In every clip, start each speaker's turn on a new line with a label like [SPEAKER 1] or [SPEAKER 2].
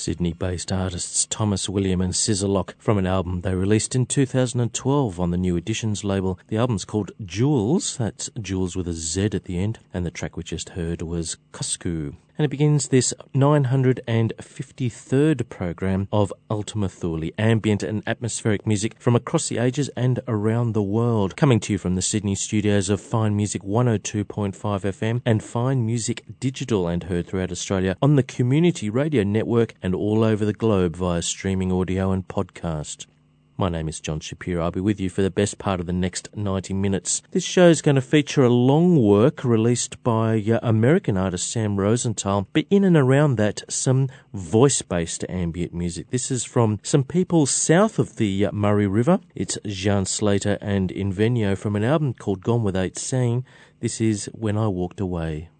[SPEAKER 1] Sydney based artists Thomas William and Scissorlock from an album they released in 2012 on the New Editions label. The album's called Jewels, that's Jewels with a Z at the end, and the track we just heard was Cuscu and it begins this 953rd program of Ultima Thule, ambient and atmospheric music from across the ages and around the world. Coming to you from the Sydney studios of Fine Music 102.5 FM and Fine Music Digital and heard throughout Australia on the Community Radio Network and all over the globe via streaming audio and podcast. My name is John Shapiro. I'll be with you for the best part of the next 90 minutes. This show is going to feature a long work released by uh, American artist Sam Rosenthal, but in and around that, some voice based ambient music. This is from some people south of the uh, Murray River. It's Jean Slater and Invenio from an album called Gone Without Saying. This is When I Walked Away.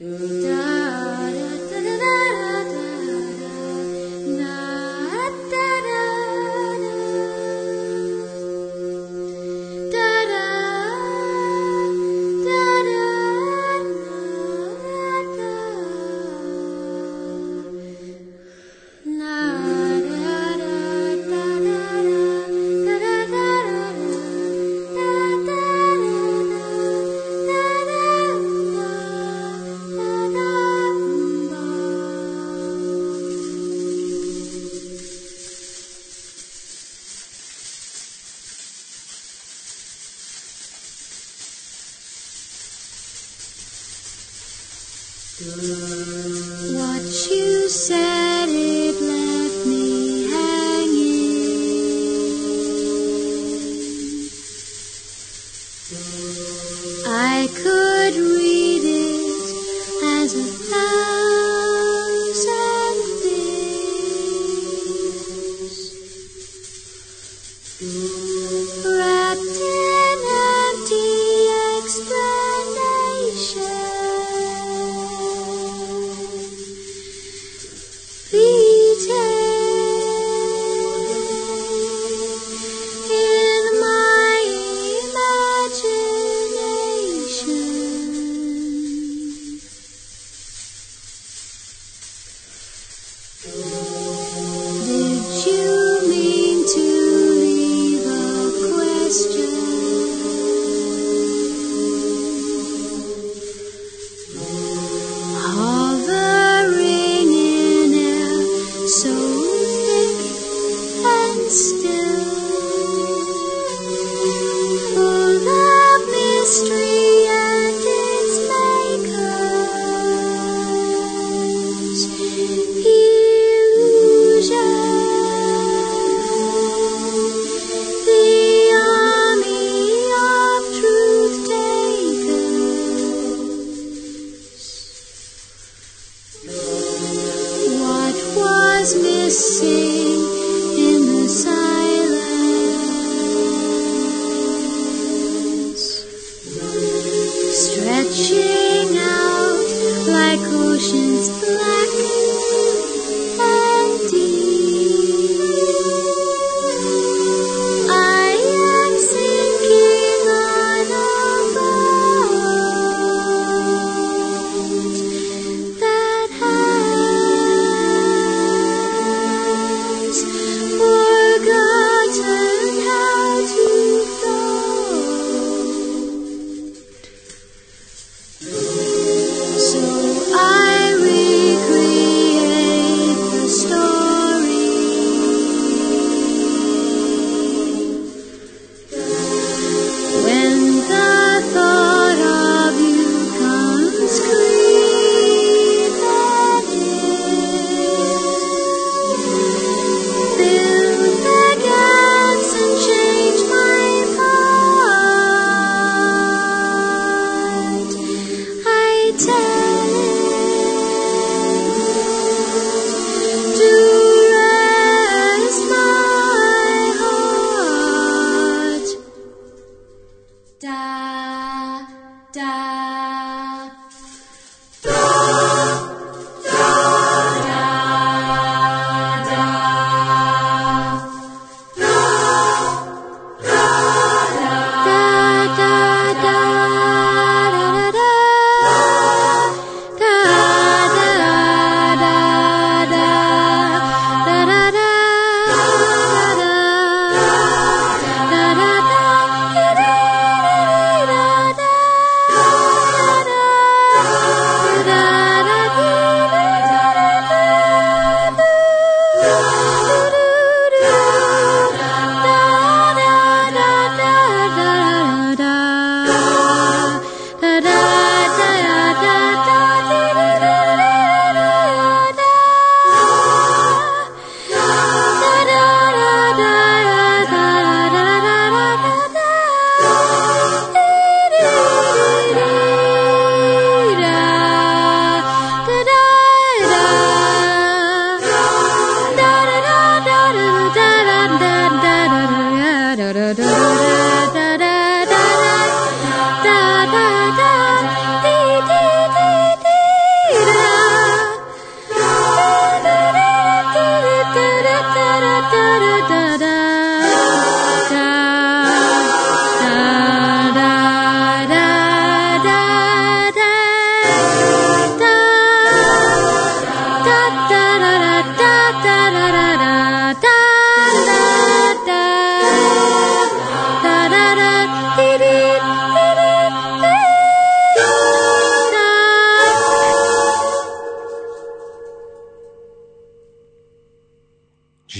[SPEAKER 2] I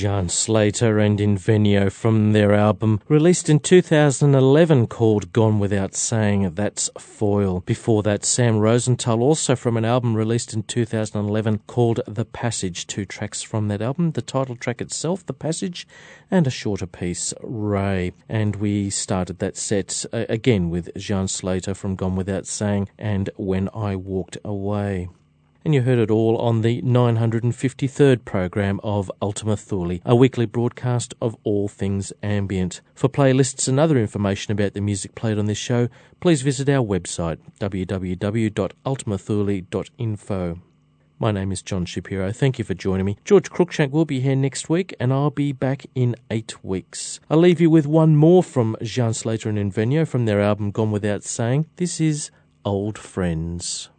[SPEAKER 1] Jan Slater and Invenio from their album released in 2011 called Gone Without Saying. That's Foil. Before that, Sam Rosenthal, also from an album released in 2011 called The Passage. Two tracks from that album the title track itself, The Passage, and a shorter piece, Ray. And we started that set uh, again with Jan Slater from Gone Without Saying and When I Walked Away and you heard it all on the 953rd program of Ultima Thule, a weekly broadcast of all things ambient. For playlists and other information about the music played on this show, please visit our website www.ultimathule.info. My name is John Shapiro. Thank you for joining me. George Cruikshank will be here next week, and I'll be back in eight weeks. I'll leave you with one more from Jean Slater and Invenio from their album Gone Without Saying. This is Old Friends.